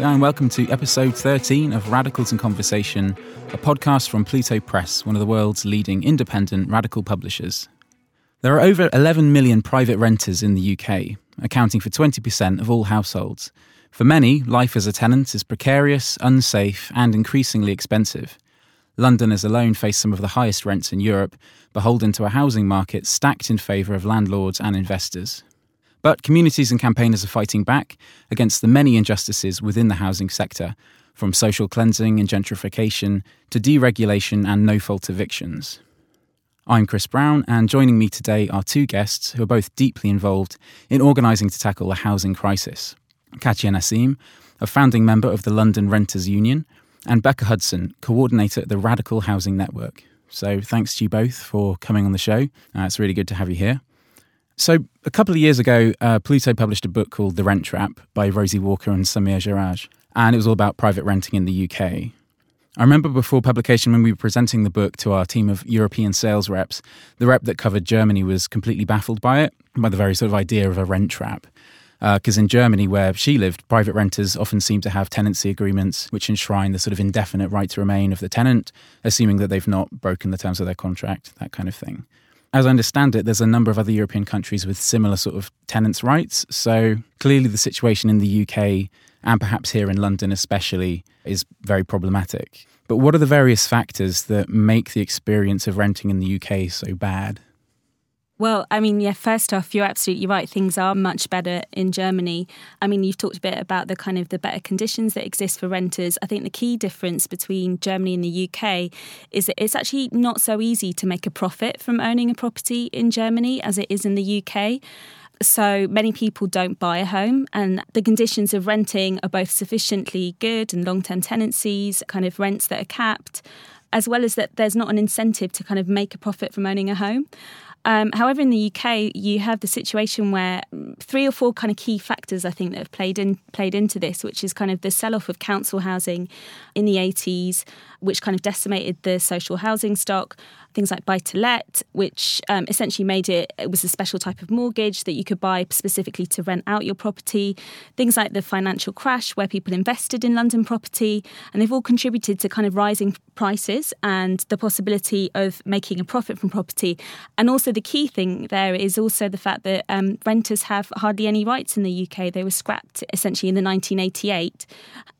And welcome to episode 13 of Radicals in Conversation, a podcast from Pluto Press, one of the world's leading independent radical publishers. There are over 11 million private renters in the UK, accounting for 20% of all households. For many, life as a tenant is precarious, unsafe, and increasingly expensive. Londoners alone face some of the highest rents in Europe, beholden to a housing market stacked in favour of landlords and investors. But communities and campaigners are fighting back against the many injustices within the housing sector, from social cleansing and gentrification to deregulation and no fault evictions. I'm Chris Brown, and joining me today are two guests who are both deeply involved in organising to tackle the housing crisis Katia Nasim, a founding member of the London Renters Union, and Becca Hudson, coordinator at the Radical Housing Network. So, thanks to you both for coming on the show. Uh, it's really good to have you here. So, a couple of years ago, uh, Pluto published a book called The Rent Trap by Rosie Walker and Samir Jeraj, and it was all about private renting in the UK. I remember before publication when we were presenting the book to our team of European sales reps, the rep that covered Germany was completely baffled by it, by the very sort of idea of a rent trap. Because uh, in Germany, where she lived, private renters often seem to have tenancy agreements which enshrine the sort of indefinite right to remain of the tenant, assuming that they've not broken the terms of their contract, that kind of thing as I understand it, there's a number of other European countries with similar sort of tenants' rights. So clearly, the situation in the UK and perhaps here in London especially is very problematic. But what are the various factors that make the experience of renting in the UK so bad? Well, I mean, yeah, first off, you're absolutely right. Things are much better in Germany. I mean, you've talked a bit about the kind of the better conditions that exist for renters. I think the key difference between Germany and the UK is that it's actually not so easy to make a profit from owning a property in Germany as it is in the UK. So many people don't buy a home, and the conditions of renting are both sufficiently good and long term tenancies, kind of rents that are capped, as well as that there's not an incentive to kind of make a profit from owning a home. Um, however, in the UK, you have the situation where three or four kind of key factors I think that have played in played into this, which is kind of the sell off of council housing in the 80s, which kind of decimated the social housing stock. Things like buy to let, which um, essentially made it, it was a special type of mortgage that you could buy specifically to rent out your property. Things like the financial crash, where people invested in London property, and they've all contributed to kind of rising prices and the possibility of making a profit from property. And also, the key thing there is also the fact that um, renters have hardly any rights in the UK. They were scrapped essentially in the 1988,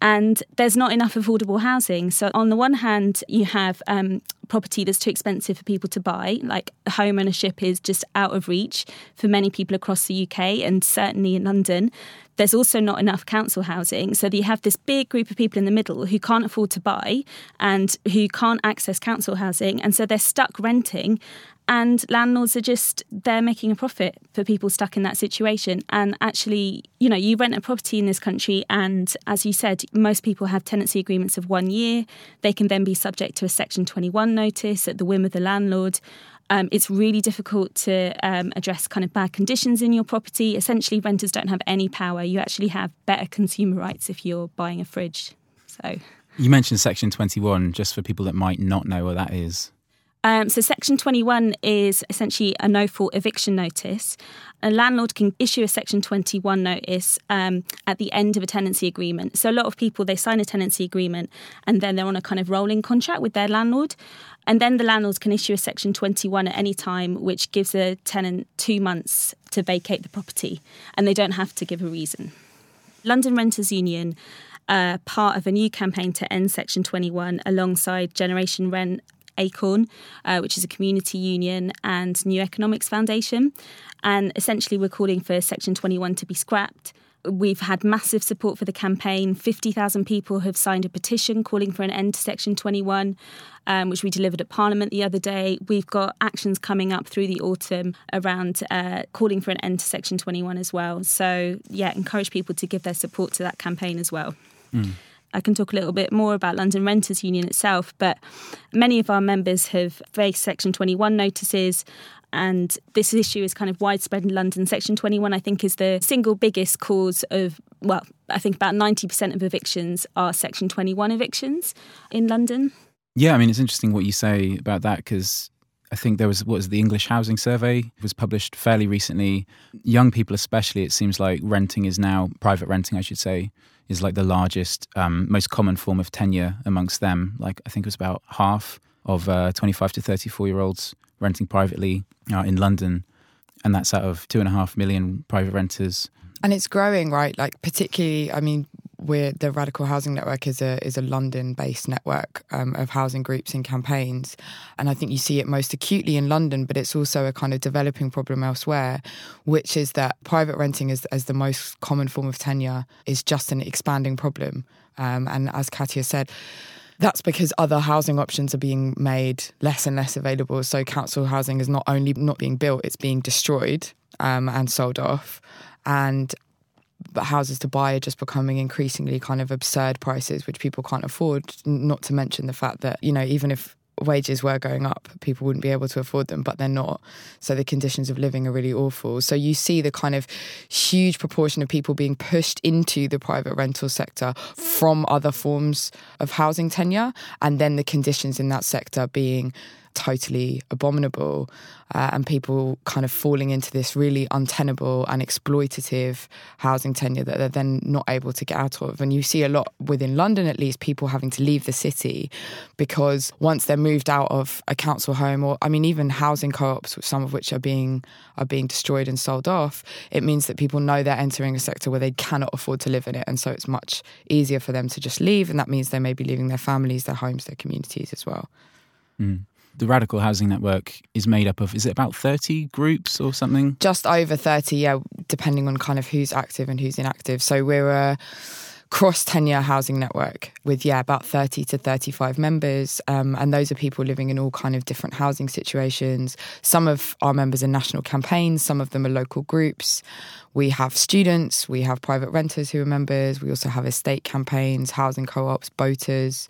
and there's not enough affordable housing. So, on the one hand, you have um, property that's too expensive for people to buy. Like home ownership is just out of reach for many people across the UK and certainly in London. There's also not enough council housing. So you have this big group of people in the middle who can't afford to buy and who can't access council housing. And so they're stuck renting and landlords are just they're making a profit for people stuck in that situation and actually you know you rent a property in this country and as you said most people have tenancy agreements of one year they can then be subject to a section 21 notice at the whim of the landlord um, it's really difficult to um, address kind of bad conditions in your property. Essentially, renters don't have any power. You actually have better consumer rights if you're buying a fridge. So, you mentioned Section 21, just for people that might not know what that is. Um, so, Section 21 is essentially a no fault eviction notice. A landlord can issue a Section 21 notice um, at the end of a tenancy agreement. So, a lot of people they sign a tenancy agreement and then they're on a kind of rolling contract with their landlord. And then the landlord can issue a Section 21 at any time, which gives a tenant two months to vacate the property and they don't have to give a reason. London Renters Union uh, part of a new campaign to end Section 21 alongside Generation Rent Acorn, uh, which is a community union, and New Economics Foundation. And essentially, we're calling for Section 21 to be scrapped. We've had massive support for the campaign. 50,000 people have signed a petition calling for an end to Section 21, um, which we delivered at Parliament the other day. We've got actions coming up through the autumn around uh, calling for an end to Section 21 as well. So, yeah, encourage people to give their support to that campaign as well. Mm. I can talk a little bit more about London Renters Union itself, but many of our members have faced Section 21 notices. And this issue is kind of widespread in London. Section 21, I think, is the single biggest cause of, well, I think about 90% of evictions are Section 21 evictions in London. Yeah, I mean, it's interesting what you say about that because I think there was what was the English Housing Survey was published fairly recently. Young people, especially, it seems like renting is now private renting, I should say, is like the largest, um, most common form of tenure amongst them. Like I think it was about half of uh, 25 to 34 year olds renting privately uh, in London, and that's out of two and a half million private renters. And it's growing, right? Like particularly, I mean, we're the Radical Housing Network is a is a London based network um, of housing groups and campaigns, and I think you see it most acutely in London, but it's also a kind of developing problem elsewhere, which is that private renting as as the most common form of tenure is just an expanding problem, um, and as Katia said. That's because other housing options are being made less and less available. So council housing is not only not being built; it's being destroyed um, and sold off and houses to buy are just becoming increasingly kind of absurd prices, which people can't afford. Not to mention the fact that, you know, even if wages were going up, people wouldn't be able to afford them, but they're not. So the conditions of living are really awful. So you see the kind of huge proportion of people being pushed into the private rental sector from other forms of housing tenure, and then the conditions in that sector being totally abominable uh, and people kind of falling into this really untenable and exploitative housing tenure that they're then not able to get out of. And you see a lot within London, at least, people having to leave the city because once they're moved out of a council home, or I mean, even housing co-ops, some of which are being are being destroyed and sold off, it means that people know they're entering a sector where they cannot afford to live in it, and so it's much easier for them to just leave, and that means they may be leaving their families, their homes, their communities as well. Mm the Radical Housing Network is made up of, is it about 30 groups or something? Just over 30, yeah, depending on kind of who's active and who's inactive. So we're a cross tenure housing network with, yeah, about 30 to 35 members. Um, and those are people living in all kind of different housing situations. Some of our members are national campaigns, some of them are local groups. We have students, we have private renters who are members, we also have estate campaigns, housing co ops, boaters.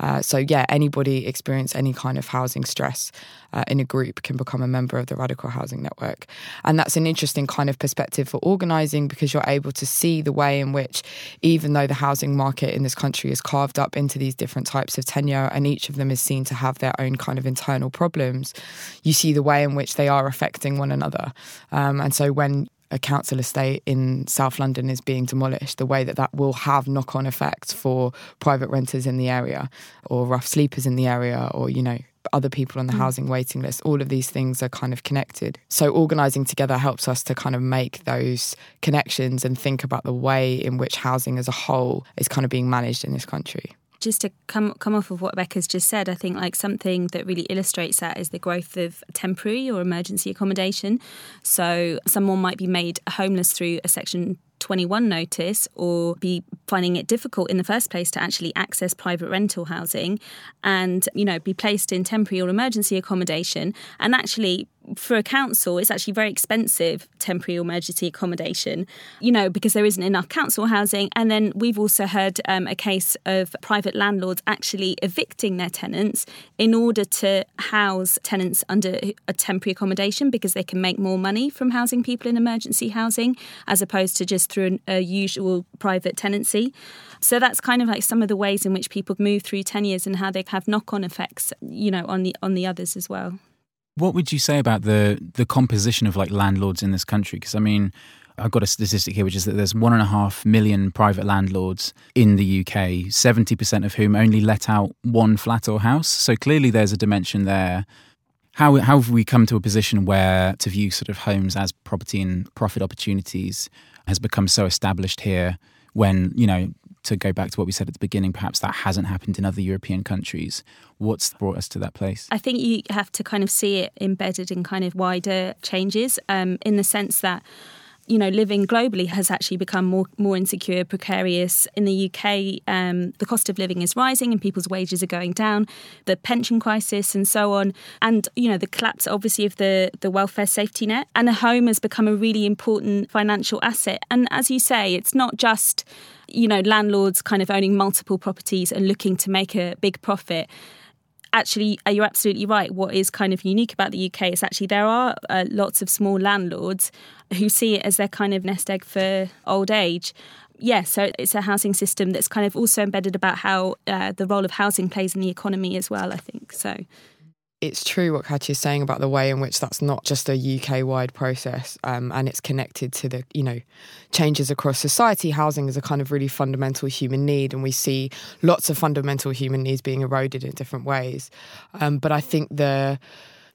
Uh, so, yeah, anybody experience any kind of housing stress uh, in a group can become a member of the Radical Housing Network. And that's an interesting kind of perspective for organising because you're able to see the way in which, even though the housing market in this country is carved up into these different types of tenure and each of them is seen to have their own kind of internal problems, you see the way in which they are affecting one another. Um, and so, when a council estate in South London is being demolished, the way that that will have knock on effects for private renters in the area or rough sleepers in the area or, you know, other people on the mm. housing waiting list. All of these things are kind of connected. So, organising together helps us to kind of make those connections and think about the way in which housing as a whole is kind of being managed in this country just to come come off of what Becca's just said, I think like something that really illustrates that is the growth of temporary or emergency accommodation. So someone might be made homeless through a section 21 notice or be finding it difficult in the first place to actually access private rental housing and you know be placed in temporary or emergency accommodation and actually for a council, it's actually very expensive temporary emergency accommodation, you know, because there isn't enough council housing. And then we've also heard um, a case of private landlords actually evicting their tenants in order to house tenants under a temporary accommodation because they can make more money from housing people in emergency housing as opposed to just through an, a usual private tenancy. So that's kind of like some of the ways in which people move through tenures and how they have knock-on effects, you know, on the on the others as well. What would you say about the the composition of like landlords in this country? Because I mean, I've got a statistic here, which is that there's one and a half million private landlords in the UK, seventy percent of whom only let out one flat or house. So clearly, there's a dimension there. How how have we come to a position where to view sort of homes as property and profit opportunities has become so established here? When you know to go back to what we said at the beginning, perhaps that hasn't happened in other European countries. What's brought us to that place? I think you have to kind of see it embedded in kind of wider changes um, in the sense that you know, living globally has actually become more more insecure, precarious. In the UK, um, the cost of living is rising and people's wages are going down. The pension crisis and so on, and you know, the collapse obviously of the the welfare safety net. And a home has become a really important financial asset. And as you say, it's not just you know landlords kind of owning multiple properties and looking to make a big profit actually, uh, you're absolutely right. What is kind of unique about the UK is actually there are uh, lots of small landlords who see it as their kind of nest egg for old age. Yeah, so it's a housing system that's kind of also embedded about how uh, the role of housing plays in the economy as well, I think. So. It's true what Katya is saying about the way in which that's not just a UK wide process um, and it's connected to the, you know, changes across society. Housing is a kind of really fundamental human need, and we see lots of fundamental human needs being eroded in different ways. Um, but I think the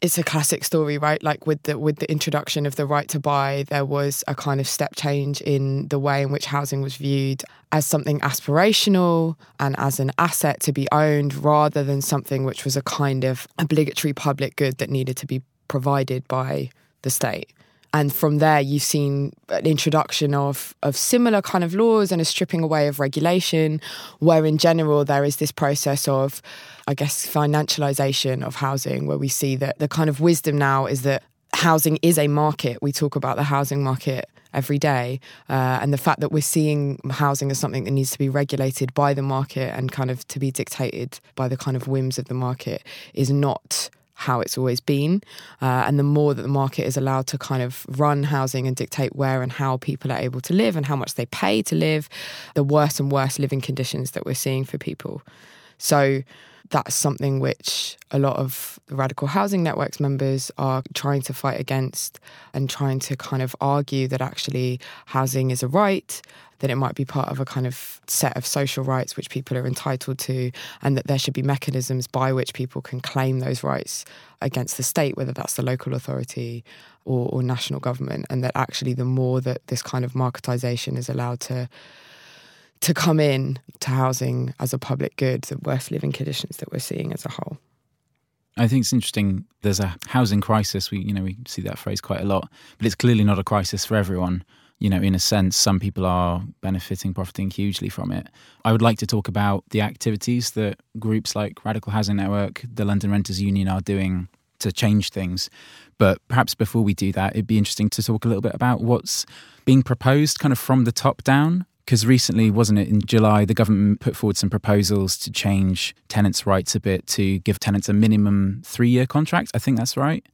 it's a classic story, right? Like with the with the introduction of the right to buy, there was a kind of step change in the way in which housing was viewed as something aspirational and as an asset to be owned rather than something which was a kind of obligatory public good that needed to be provided by the state and from there you've seen an introduction of of similar kind of laws and a stripping away of regulation where in general there is this process of i guess financialization of housing where we see that the kind of wisdom now is that housing is a market. We talk about the housing market every day uh, and the fact that we're seeing housing as something that needs to be regulated by the market and kind of to be dictated by the kind of whims of the market is not how it's always been. Uh, and the more that the market is allowed to kind of run housing and dictate where and how people are able to live and how much they pay to live, the worse and worse living conditions that we're seeing for people. So that's something which a lot of the Radical Housing Network's members are trying to fight against and trying to kind of argue that actually housing is a right, that it might be part of a kind of set of social rights which people are entitled to, and that there should be mechanisms by which people can claim those rights against the state, whether that's the local authority or, or national government, and that actually the more that this kind of marketization is allowed to to come in to housing as a public good, the worst living conditions that we're seeing as a whole. I think it's interesting. There's a housing crisis. We, you know, we see that phrase quite a lot, but it's clearly not a crisis for everyone. You know, in a sense, some people are benefiting, profiting hugely from it. I would like to talk about the activities that groups like Radical Housing Network, the London Renters Union are doing to change things. But perhaps before we do that, it'd be interesting to talk a little bit about what's being proposed kind of from the top down because recently, wasn't it, in July, the government put forward some proposals to change tenants' rights a bit to give tenants a minimum three year contract. I think that's right.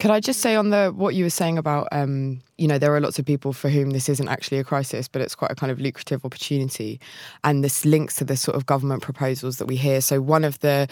Could I just say on the what you were saying about, um, you know, there are lots of people for whom this isn't actually a crisis, but it's quite a kind of lucrative opportunity, and this links to the sort of government proposals that we hear. So one of the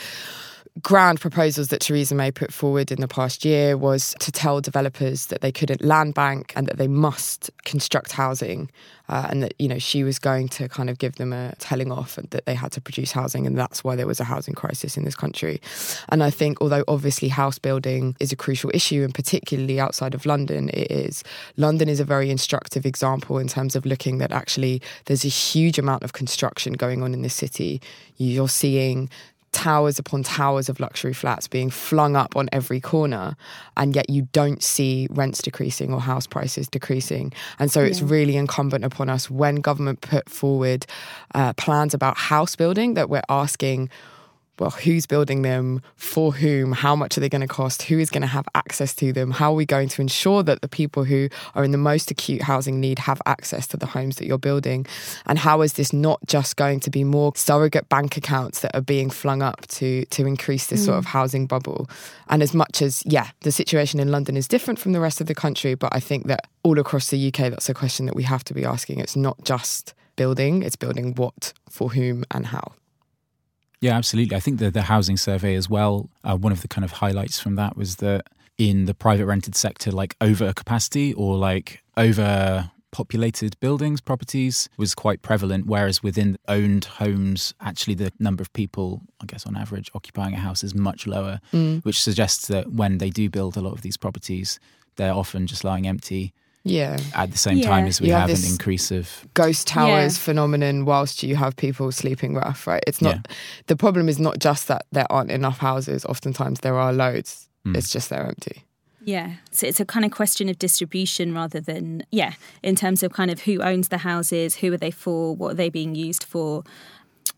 grand proposals that Theresa May put forward in the past year was to tell developers that they couldn't land bank and that they must construct housing, uh, and that you know she was going to kind of give them a telling off and that they had to produce housing, and that's why there was a housing crisis in this country. And I think, although obviously house building is a crucial issue, and particularly outside of London, it is. London is a very instructive example in terms of looking that actually there's a huge amount of construction going on in this city. You're seeing towers upon towers of luxury flats being flung up on every corner, and yet you don't see rents decreasing or house prices decreasing. And so it's really incumbent upon us when government put forward uh, plans about house building that we're asking well, who's building them, for whom, how much are they going to cost, who is going to have access to them, how are we going to ensure that the people who are in the most acute housing need have access to the homes that you're building, and how is this not just going to be more surrogate bank accounts that are being flung up to to increase this mm. sort of housing bubble? And as much as yeah, the situation in London is different from the rest of the country, but I think that all across the UK, that's a question that we have to be asking. It's not just building; it's building what, for whom, and how. Yeah, absolutely. I think the the housing survey as well. Uh, one of the kind of highlights from that was that in the private rented sector, like over capacity or like over populated buildings, properties was quite prevalent, whereas within owned homes, actually the number of people, I guess on average, occupying a house is much lower, mm. which suggests that when they do build a lot of these properties, they're often just lying empty yeah. At the same yeah. time as we you have, have an increase of ghost towers yeah. phenomenon whilst you have people sleeping rough, right? It's not yeah. the problem is not just that there aren't enough houses. Oftentimes there are loads. Mm. It's just they're empty. Yeah. So it's a kind of question of distribution rather than, yeah, in terms of kind of who owns the houses, who are they for, what are they being used for,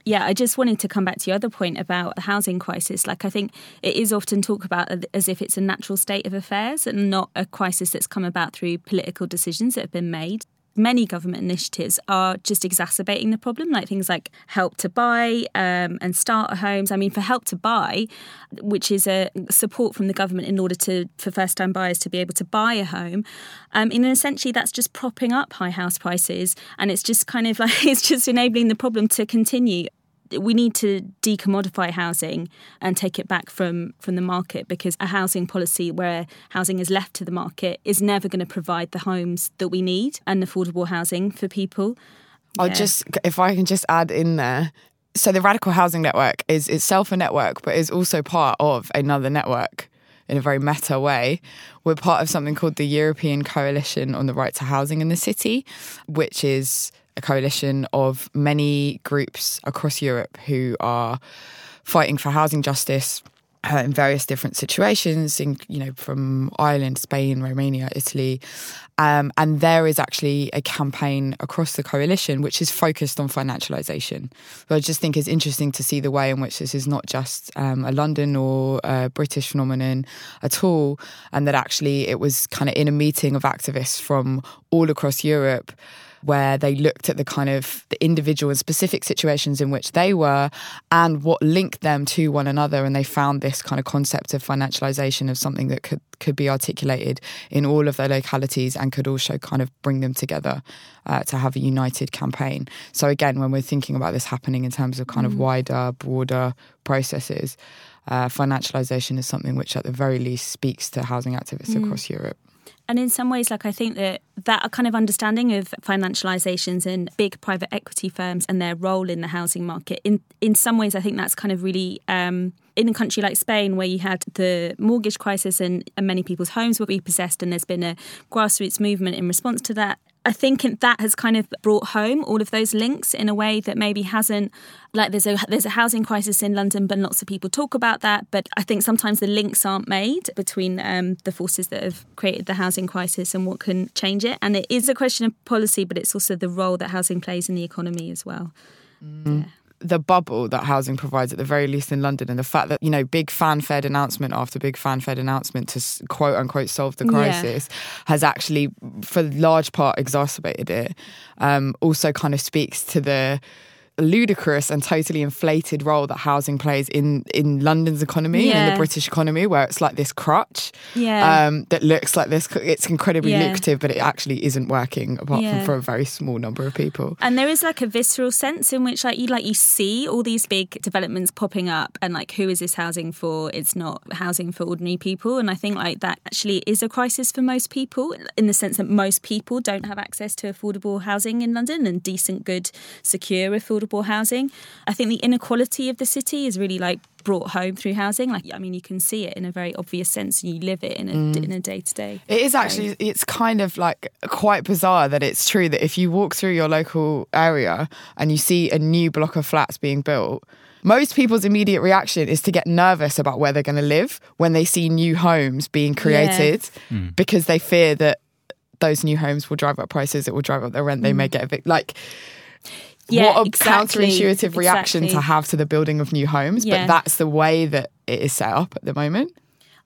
yeah, I just wanted to come back to your other point about the housing crisis. Like, I think it is often talked about as if it's a natural state of affairs and not a crisis that's come about through political decisions that have been made many government initiatives are just exacerbating the problem, like things like help to buy um, and starter homes. I mean, for help to buy, which is a support from the government in order to for first time buyers to be able to buy a home, um, and essentially that's just propping up high house prices, and it's just kind of like it's just enabling the problem to continue we need to decommodify housing and take it back from from the market because a housing policy where housing is left to the market is never going to provide the homes that we need and affordable housing for people. I'll yeah. just if I can just add in there. So the Radical Housing Network is itself a network, but is also part of another network in a very meta way. We're part of something called the European Coalition on the Right to Housing in the City, which is a coalition of many groups across Europe who are fighting for housing justice uh, in various different situations, in, you know, from Ireland, Spain, Romania, Italy. Um, and there is actually a campaign across the coalition which is focused on financialisation. So I just think it's interesting to see the way in which this is not just um, a London or a British phenomenon at all, and that actually it was kind of in a meeting of activists from all across Europe where they looked at the kind of the individual and specific situations in which they were and what linked them to one another and they found this kind of concept of financialization of something that could could be articulated in all of their localities and could also kind of bring them together uh, to have a united campaign so again when we're thinking about this happening in terms of kind mm. of wider broader processes uh, financialization is something which at the very least speaks to housing activists mm. across Europe and in some ways, like I think that that kind of understanding of financializations and big private equity firms and their role in the housing market, in in some ways, I think that's kind of really um, in a country like Spain, where you had the mortgage crisis and, and many people's homes were repossessed, and there's been a grassroots movement in response to that. I think that has kind of brought home all of those links in a way that maybe hasn't. Like there's a there's a housing crisis in London, but lots of people talk about that. But I think sometimes the links aren't made between um, the forces that have created the housing crisis and what can change it. And it is a question of policy, but it's also the role that housing plays in the economy as well. Mm. Yeah the bubble that housing provides, at the very least in London, and the fact that, you know, big fan-fed announcement after big fan-fed announcement to quote unquote solve the crisis yeah. has actually, for large part, exacerbated it. Um, also kind of speaks to the ludicrous and totally inflated role that housing plays in in London's economy yeah. and in the British economy, where it's like this crutch yeah. um, that looks like this. It's incredibly yeah. lucrative, but it actually isn't working apart yeah. from for a very small number of people. And there is like a visceral sense in which like you like you see all these big developments popping up, and like who is this housing for? It's not housing for ordinary people, and I think like that actually is a crisis for most people in the sense that most people don't have access to affordable housing in London and decent, good, secure, affordable affordable housing. I think the inequality of the city is really like brought home through housing. Like, I mean, you can see it in a very obvious sense, and you live it in a mm. in a day to day. It is actually. It's kind of like quite bizarre that it's true that if you walk through your local area and you see a new block of flats being built. Most people's immediate reaction is to get nervous about where they're going to live when they see new homes being created yeah. mm. because they fear that those new homes will drive up prices, it will drive up their rent, they mm. may get evicted. Like, yeah, what a exactly, counterintuitive reaction exactly. to have to the building of new homes. Yeah. But that's the way that it is set up at the moment.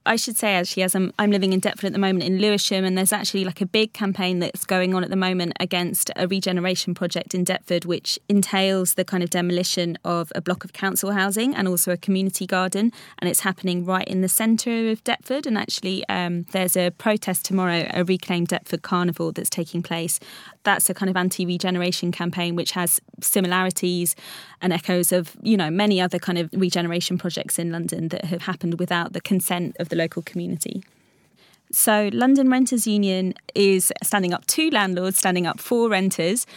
I should say actually, as I'm, I'm living in Deptford at the moment in Lewisham, and there's actually like a big campaign that's going on at the moment against a regeneration project in Deptford, which entails the kind of demolition of a block of council housing and also a community garden, and it's happening right in the centre of Deptford. And actually, um, there's a protest tomorrow, a Reclaim Deptford Carnival that's taking place. That's a kind of anti-regeneration campaign which has similarities and echoes of you know many other kind of regeneration projects in London that have happened without the consent of the local community. So, London Renters Union is standing up to landlords, standing up for renters.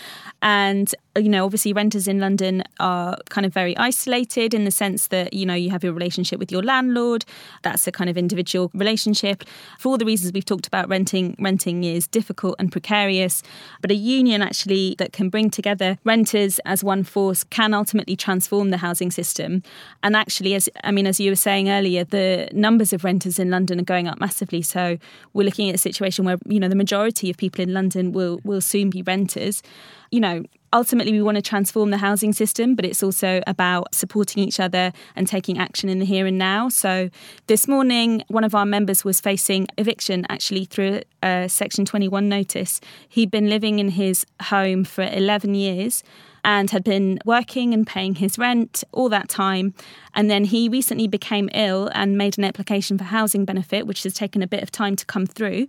And, you know, obviously, renters in London are kind of very isolated in the sense that, you know, you have your relationship with your landlord. That's a kind of individual relationship. For all the reasons we've talked about, renting renting is difficult and precarious. But a union actually that can bring together renters as one force can ultimately transform the housing system. And actually, as I mean, as you were saying earlier, the numbers of renters in London are going up massively. So we're looking at a situation where you know the majority of people in London will will soon be renters. You know, ultimately we want to transform the housing system, but it's also about supporting each other and taking action in the here and now. So this morning, one of our members was facing eviction actually through a Section 21 notice. He'd been living in his home for 11 years and had been working and paying his rent all that time. And then he recently became ill and made an application for housing benefit, which has taken a bit of time to come through.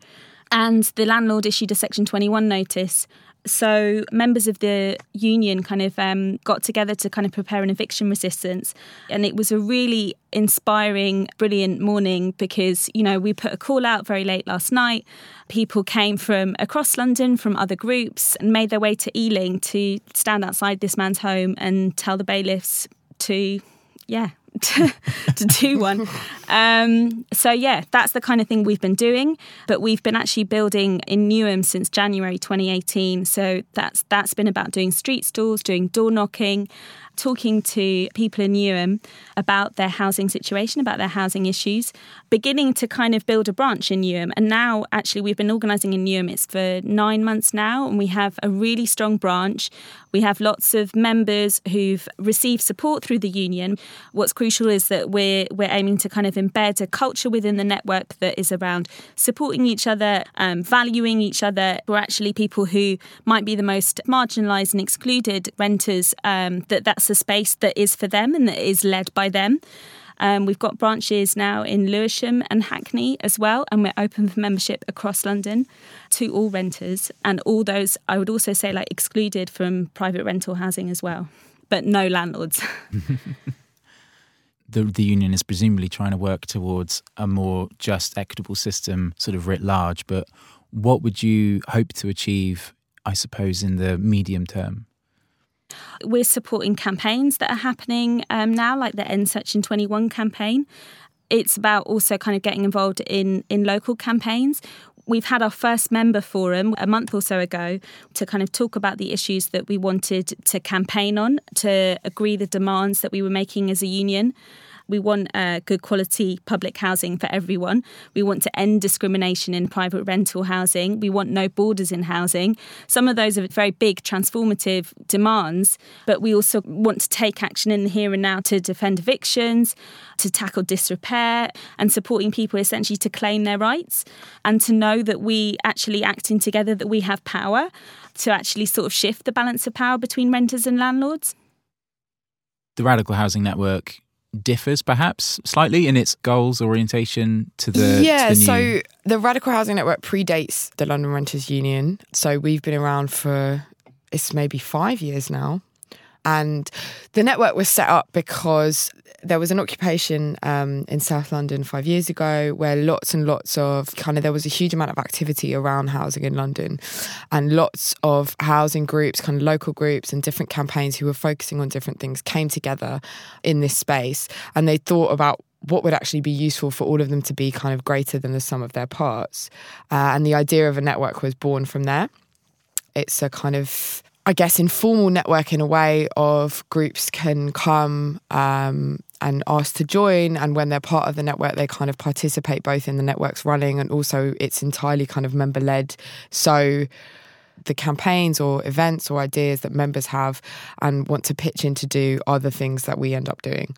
And the landlord issued a Section 21 notice So members of the union kind of um, got together to kind of prepare an eviction resistance, and it was a really inspiring, brilliant morning because you know we put a call out very late last night. People came from across London from other groups and made their way to Ealing to stand outside this man's home and tell the bailiffs to, yeah, to, to do one. Um, so yeah, that's the kind of thing we've been doing. But we've been actually building in Newham since January 2018. So that's that's been about doing street stalls, doing door knocking, talking to people in Newham about their housing situation, about their housing issues, beginning to kind of build a branch in Newham. And now, actually, we've been organising in Newham. It's for nine months now, and we have a really strong branch. We have lots of members who've received support through the union. What's crucial is that we're we're aiming to kind of embed a culture within the network that is around supporting each other, um, valuing each other. We're actually people who might be the most marginalised and excluded renters. Um, that that's a space that is for them and that is led by them. Um, we've got branches now in Lewisham and Hackney as well, and we're open for membership across London to all renters and all those, I would also say, like excluded from private rental housing as well, but no landlords. the, the union is presumably trying to work towards a more just, equitable system, sort of writ large. But what would you hope to achieve, I suppose, in the medium term? We're supporting campaigns that are happening um, now, like the End Section 21 campaign. It's about also kind of getting involved in, in local campaigns. We've had our first member forum a month or so ago to kind of talk about the issues that we wanted to campaign on, to agree the demands that we were making as a union. We want uh, good quality public housing for everyone. We want to end discrimination in private rental housing. We want no borders in housing. Some of those are very big transformative demands, but we also want to take action in the here and now to defend evictions, to tackle disrepair, and supporting people essentially to claim their rights and to know that we actually acting together that we have power to actually sort of shift the balance of power between renters and landlords. The Radical Housing Network differs perhaps slightly in its goals orientation to the yeah to the so the radical housing network predates the london renters union. So we've been around for it's maybe five years now and the network was set up because there was an occupation um, in South London five years ago where lots and lots of kind of there was a huge amount of activity around housing in London and lots of housing groups, kind of local groups and different campaigns who were focusing on different things came together in this space and they thought about what would actually be useful for all of them to be kind of greater than the sum of their parts. Uh, and the idea of a network was born from there. It's a kind of I guess, informal network in a way of groups can come um, and ask to join. And when they're part of the network, they kind of participate both in the network's running and also it's entirely kind of member led. So the campaigns or events or ideas that members have and want to pitch in to do are the things that we end up doing.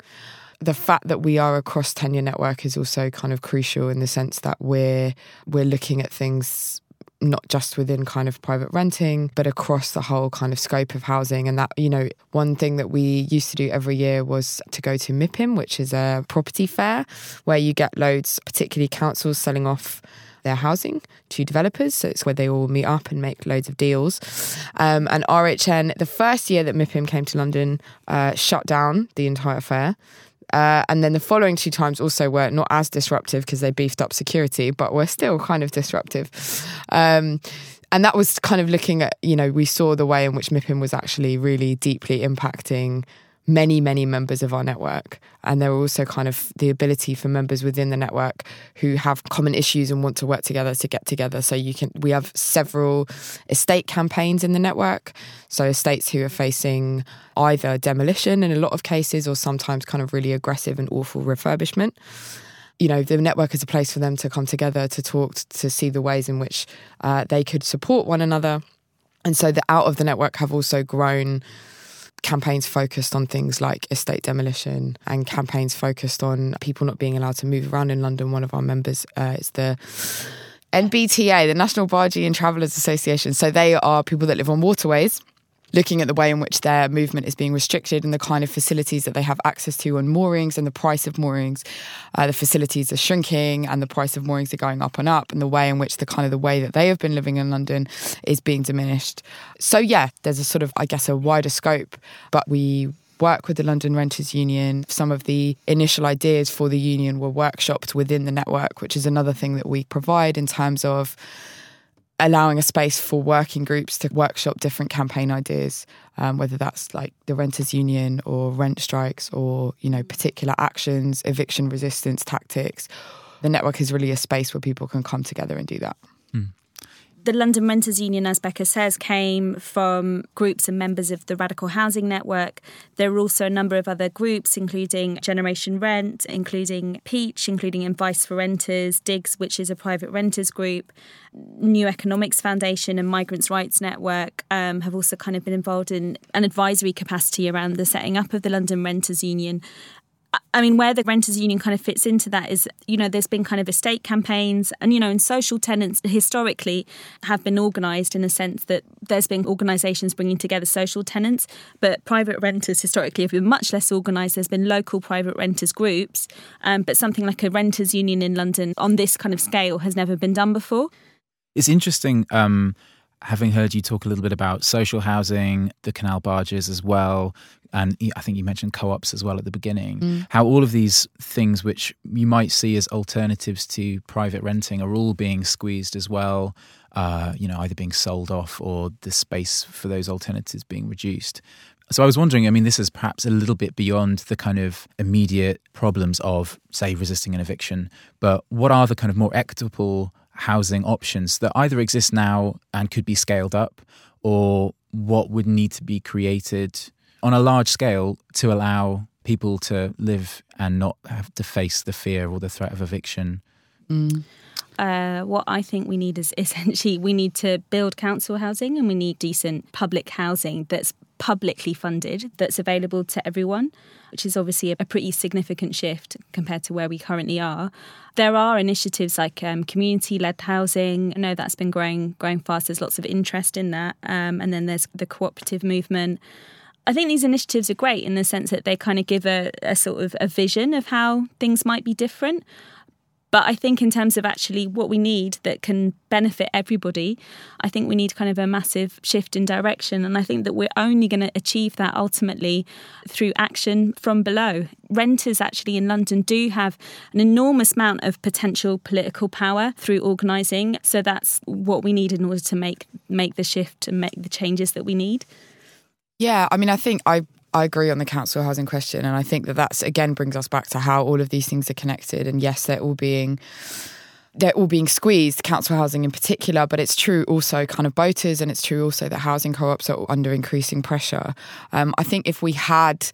The fact that we are a cross tenure network is also kind of crucial in the sense that we're we're looking at things not just within kind of private renting, but across the whole kind of scope of housing. And that, you know, one thing that we used to do every year was to go to MIPIM, which is a property fair where you get loads, particularly councils selling off their housing to developers. So it's where they all meet up and make loads of deals. Um, and RHN, the first year that MIPIM came to London, uh, shut down the entire fair uh, and then the following two times also were not as disruptive because they beefed up security, but were still kind of disruptive. Um, and that was kind of looking at, you know, we saw the way in which MIPIM was actually really deeply impacting many, many members of our network. And there are also kind of the ability for members within the network who have common issues and want to work together to get together. So you can, we have several estate campaigns in the network. So estates who are facing either demolition in a lot of cases or sometimes kind of really aggressive and awful refurbishment. You know, the network is a place for them to come together to talk, to see the ways in which uh, they could support one another. And so the out of the network have also grown campaigns focused on things like estate demolition and campaigns focused on people not being allowed to move around in London. One of our members uh, is the NBTA, the National Bargee and Travellers Association. So they are people that live on waterways looking at the way in which their movement is being restricted and the kind of facilities that they have access to on moorings and the price of moorings. Uh, the facilities are shrinking and the price of moorings are going up and up, and the way in which the kind of the way that they have been living in London is being diminished. So yeah, there's a sort of I guess a wider scope, but we work with the London Renters Union. Some of the initial ideas for the union were workshopped within the network, which is another thing that we provide in terms of allowing a space for working groups to workshop different campaign ideas, um, whether that's like the renters union or rent strikes or you know particular actions, eviction resistance tactics. The network is really a space where people can come together and do that the London Renters Union, as Becca says, came from groups and members of the Radical Housing Network. There are also a number of other groups, including Generation Rent, including Peach, including Advice for Renters, Digs, which is a private renters group, New Economics Foundation, and Migrants' Rights Network um, have also kind of been involved in an advisory capacity around the setting up of the London Renters Union. I mean, where the renters union kind of fits into that is, you know, there's been kind of estate campaigns, and you know, and social tenants historically have been organised in the sense that there's been organisations bringing together social tenants, but private renters historically have been much less organised. There's been local private renters groups, um, but something like a renters union in London on this kind of scale has never been done before. It's interesting. Um, having heard you talk a little bit about social housing, the canal barges as well, and I think you mentioned co-ops as well at the beginning. Mm. How all of these things, which you might see as alternatives to private renting, are all being squeezed as well. Uh, you know, either being sold off or the space for those alternatives being reduced. So I was wondering, I mean, this is perhaps a little bit beyond the kind of immediate problems of, say, resisting an eviction, but what are the kind of more equitable housing options that either exist now and could be scaled up, or what would need to be created on a large scale to allow people to live and not have to face the fear or the threat of eviction? Mm. Uh, what I think we need is essentially we need to build council housing and we need decent public housing that's publicly funded, that's available to everyone, which is obviously a, pretty significant shift compared to where we currently are. There are initiatives like um, community-led housing. I know that's been growing growing fast. There's lots of interest in that, um, and then there's the cooperative movement. I think these initiatives are great in the sense that they kind of give a, a sort of a vision of how things might be different. But I think in terms of actually what we need that can benefit everybody, I think we need kind of a massive shift in direction. And I think that we're only going to achieve that ultimately through action from below. Renters actually in London do have an enormous amount of potential political power through organising. So that's what we need in order to make make the shift and make the changes that we need. Yeah, I mean, I think I I agree on the council housing question, and I think that that's again brings us back to how all of these things are connected. And yes, they're all being they're all being squeezed, council housing in particular, but it's true also kind of boaters, and it's true also that housing co-ops are under increasing pressure. Um, I think if we had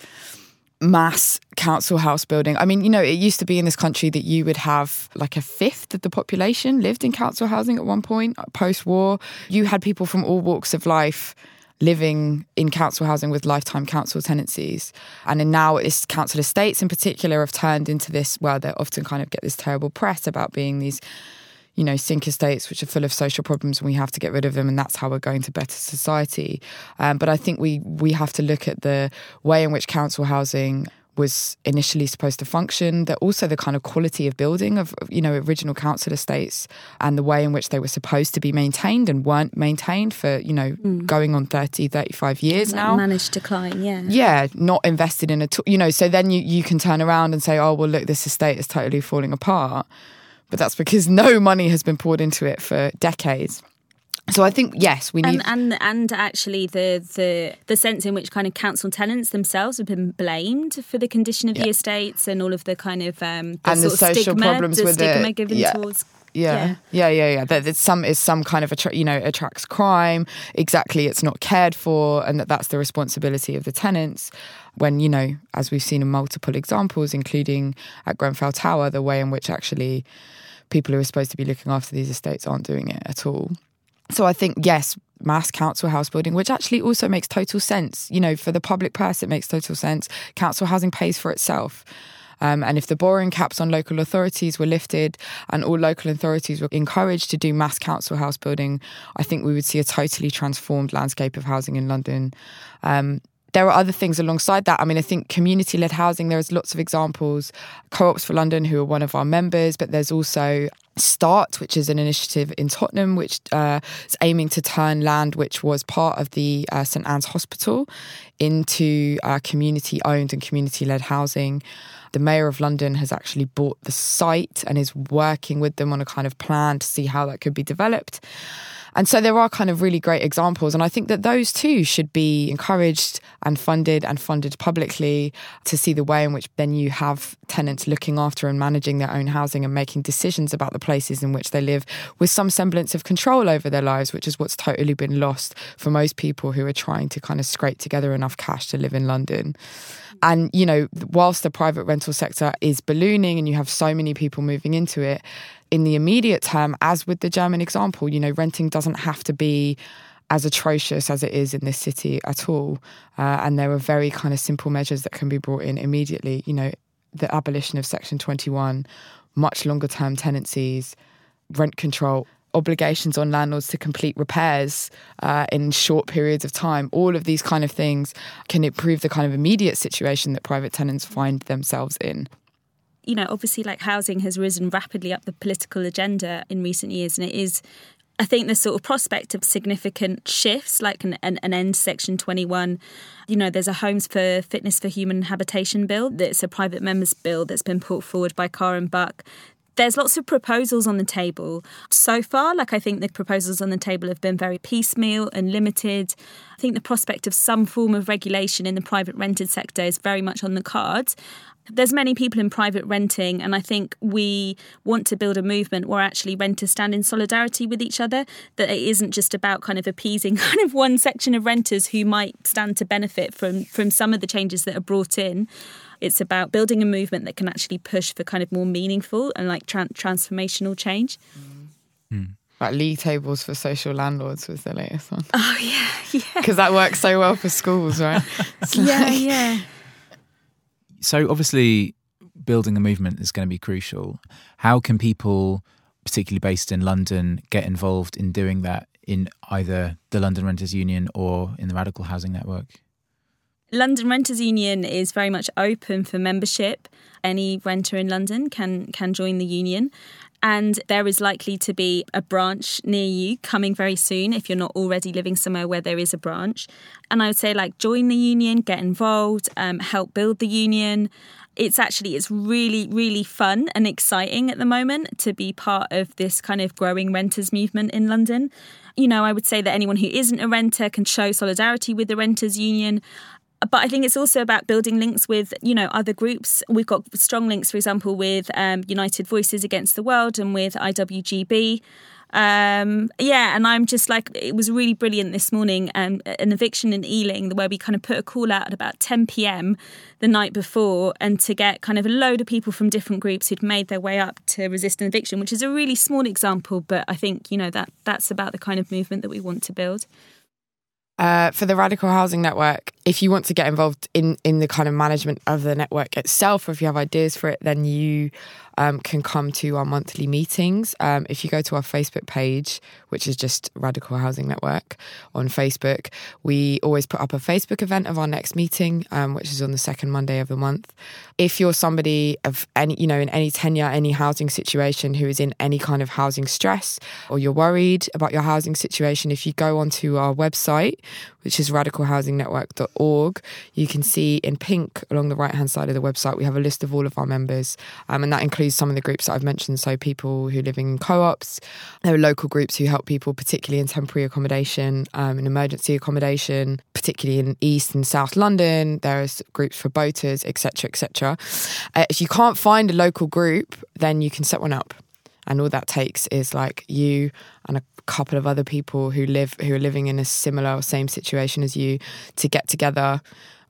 mass council house building. I mean, you know, it used to be in this country that you would have like a fifth of the population lived in council housing at one point post war. You had people from all walks of life living in council housing with lifetime council tenancies. And now it's council estates in particular have turned into this, well, they often kind of get this terrible press about being these, you know, sink estates which are full of social problems and we have to get rid of them and that's how we're going to better society. Um, but I think we we have to look at the way in which council housing was initially supposed to function, that also the kind of quality of building of, you know, original council estates and the way in which they were supposed to be maintained and weren't maintained for, you know, mm. going on 30, 35 years now. Managed decline, yeah. Yeah, not invested in at all. You know, so then you, you can turn around and say, oh, well, look, this estate is totally falling apart. But that's because no money has been poured into it for decades. So I think yes, we need and, and and actually the the the sense in which kind of council tenants themselves have been blamed for the condition of yeah. the estates and all of the kind of um, the and the social stigma, problems the with stigma it. given yeah. towards yeah. yeah, yeah, yeah, That it's some is some kind of attra- you know attracts crime. Exactly, it's not cared for, and that that's the responsibility of the tenants. When you know, as we've seen in multiple examples, including at Grenfell Tower, the way in which actually people who are supposed to be looking after these estates aren't doing it at all. So I think, yes, mass council house building, which actually also makes total sense. You know, for the public purse, it makes total sense. Council housing pays for itself. Um, and if the borrowing caps on local authorities were lifted and all local authorities were encouraged to do mass council house building, I think we would see a totally transformed landscape of housing in London. Um, there are other things alongside that. I mean, I think community led housing, there's lots of examples. Co ops for London, who are one of our members, but there's also Start, which is an initiative in Tottenham, which uh, is aiming to turn land which was part of the uh, St Ann's Hospital into uh, community owned and community led housing. The Mayor of London has actually bought the site and is working with them on a kind of plan to see how that could be developed. And so there are kind of really great examples. And I think that those too should be encouraged and funded and funded publicly to see the way in which then you have tenants looking after and managing their own housing and making decisions about the places in which they live with some semblance of control over their lives, which is what's totally been lost for most people who are trying to kind of scrape together enough cash to live in London. And, you know, whilst the private rental sector is ballooning and you have so many people moving into it, in the immediate term, as with the German example, you know, renting doesn't have to be as atrocious as it is in this city at all. Uh, and there are very kind of simple measures that can be brought in immediately. You know, the abolition of Section 21, much longer term tenancies, rent control, obligations on landlords to complete repairs uh, in short periods of time. All of these kind of things can improve the kind of immediate situation that private tenants find themselves in you know, obviously, like housing has risen rapidly up the political agenda in recent years, and it is. I think the sort of prospect of significant shifts, like an, an, an end Section 21, you know, there's a Homes for Fitness for Human Habitation bill that's a private members bill that's been put forward by Karen Buck there's lots of proposals on the table so far. Like, I think the proposals on the table have been very piecemeal and limited. I think the prospect of some form of regulation in the private rented sector is very much on the cards there's many people in private renting and i think we want to build a movement where actually renters stand in solidarity with each other that it isn't just about kind of appeasing kind of one section of renters who might stand to benefit from from some of the changes that are brought in it's about building a movement that can actually push for kind of more meaningful and like tra- transformational change mm. Like league tables for social landlords was the latest one. Oh yeah, yeah. Because that works so well for schools, right? yeah, yeah so obviously building a movement is going to be crucial. How can people, particularly based in London, get involved in doing that in either the London Renters Union or in the Radical Housing Network? London Renters Union is very much open for membership. Any renter in London can can join the union. And there is likely to be a branch near you coming very soon if you're not already living somewhere where there is a branch. And I would say, like, join the union, get involved, um, help build the union. It's actually it's really really fun and exciting at the moment to be part of this kind of growing renters movement in London. You know, I would say that anyone who isn't a renter can show solidarity with the renters union but I think it's also about building links with, you know, other groups. We've got strong links, for example, with um, United Voices Against the World and with IWGB. Um, yeah, and I'm just like, it was really brilliant this morning. Um, an eviction in Ealing, where we kind of put a call out at about 10 p.m. the night before, and to get kind of a load of people from different groups who'd made their way up to resist an eviction, which is a really small example, but I think you know that that's about the kind of movement that we want to build. Uh, for the Radical Housing Network, if you want to get involved in, in the kind of management of the network itself, or if you have ideas for it, then you um, can come to our monthly meetings. Um, if you go to our Facebook page, which is just Radical Housing Network on Facebook, we always put up a Facebook event of our next meeting, um, which is on the second Monday of the month. If you're somebody of any, you know, in any tenure, any housing situation who is in any kind of housing stress, or you're worried about your housing situation, if you go onto our website, which is radicalhousingnetwork.org, you can see in pink along the right hand side of the website, we have a list of all of our members, um, and that includes some of the groups that I've mentioned. So, people who live in co ops, there are local groups who help people, particularly in temporary accommodation, um, in emergency accommodation, particularly in East and South London. There's groups for boaters, etc., etc. Uh, if you can't find a local group, then you can set one up. And all that takes is like you and a couple of other people who live who are living in a similar or same situation as you to get together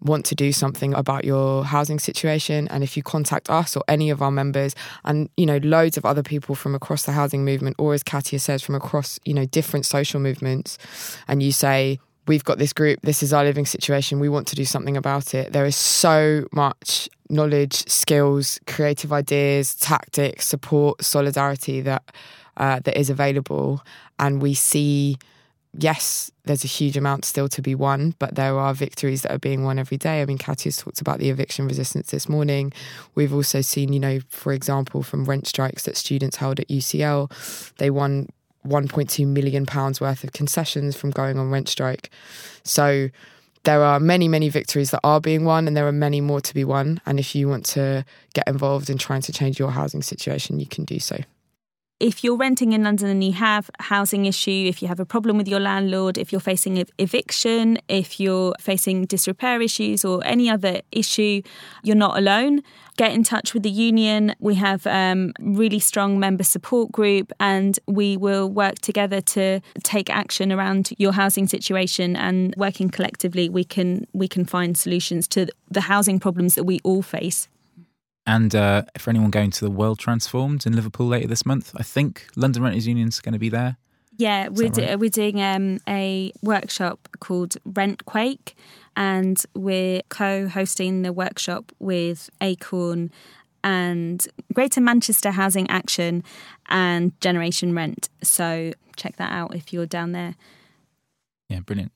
want to do something about your housing situation and if you contact us or any of our members and you know loads of other people from across the housing movement or as Katia says from across you know different social movements and you say we've got this group, this is our living situation, we want to do something about it. There is so much knowledge, skills, creative ideas, tactics, support, solidarity that uh, that is available, and we see. Yes, there's a huge amount still to be won, but there are victories that are being won every day. I mean, Katya's talked about the eviction resistance this morning. We've also seen, you know, for example, from rent strikes that students held at UCL, they won 1.2 million pounds worth of concessions from going on rent strike. So there are many, many victories that are being won, and there are many more to be won. And if you want to get involved in trying to change your housing situation, you can do so if you're renting in London and you have a housing issue, if you have a problem with your landlord, if you're facing eviction, if you're facing disrepair issues or any other issue, you're not alone. Get in touch with the union. We have um, really strong member support group, and we will work together to take action around your housing situation. And working collectively, we can we can find solutions to the housing problems that we all face. And uh, for anyone going to the World Transformed in Liverpool later this month, I think London Renters Union's going to be there. Yeah, we're, right? do, we're doing um, a workshop called Rent Quake, and we're co hosting the workshop with Acorn and Greater Manchester Housing Action and Generation Rent. So check that out if you're down there. Yeah, brilliant.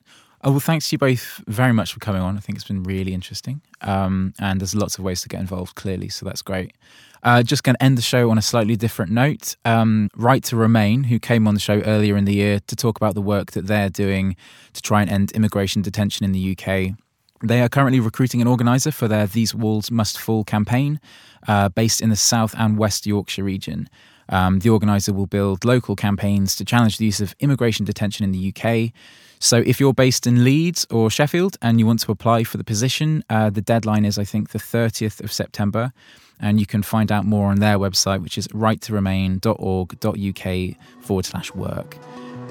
Oh, well, thanks to you both very much for coming on. I think it's been really interesting. Um, and there's lots of ways to get involved, clearly, so that's great. Uh, just going to end the show on a slightly different note. Um, right to Remain, who came on the show earlier in the year to talk about the work that they're doing to try and end immigration detention in the UK. They are currently recruiting an organiser for their These Walls Must Fall campaign, uh, based in the South and West Yorkshire region. Um, the organiser will build local campaigns to challenge the use of immigration detention in the UK. So if you're based in Leeds or Sheffield and you want to apply for the position, uh, the deadline is, I think, the 30th of September. And you can find out more on their website, which is righttoremain.org.uk forward slash work.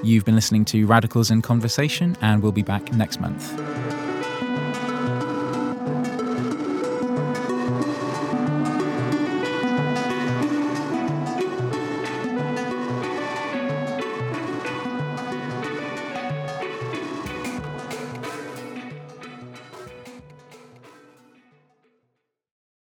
You've been listening to Radicals in Conversation, and we'll be back next month.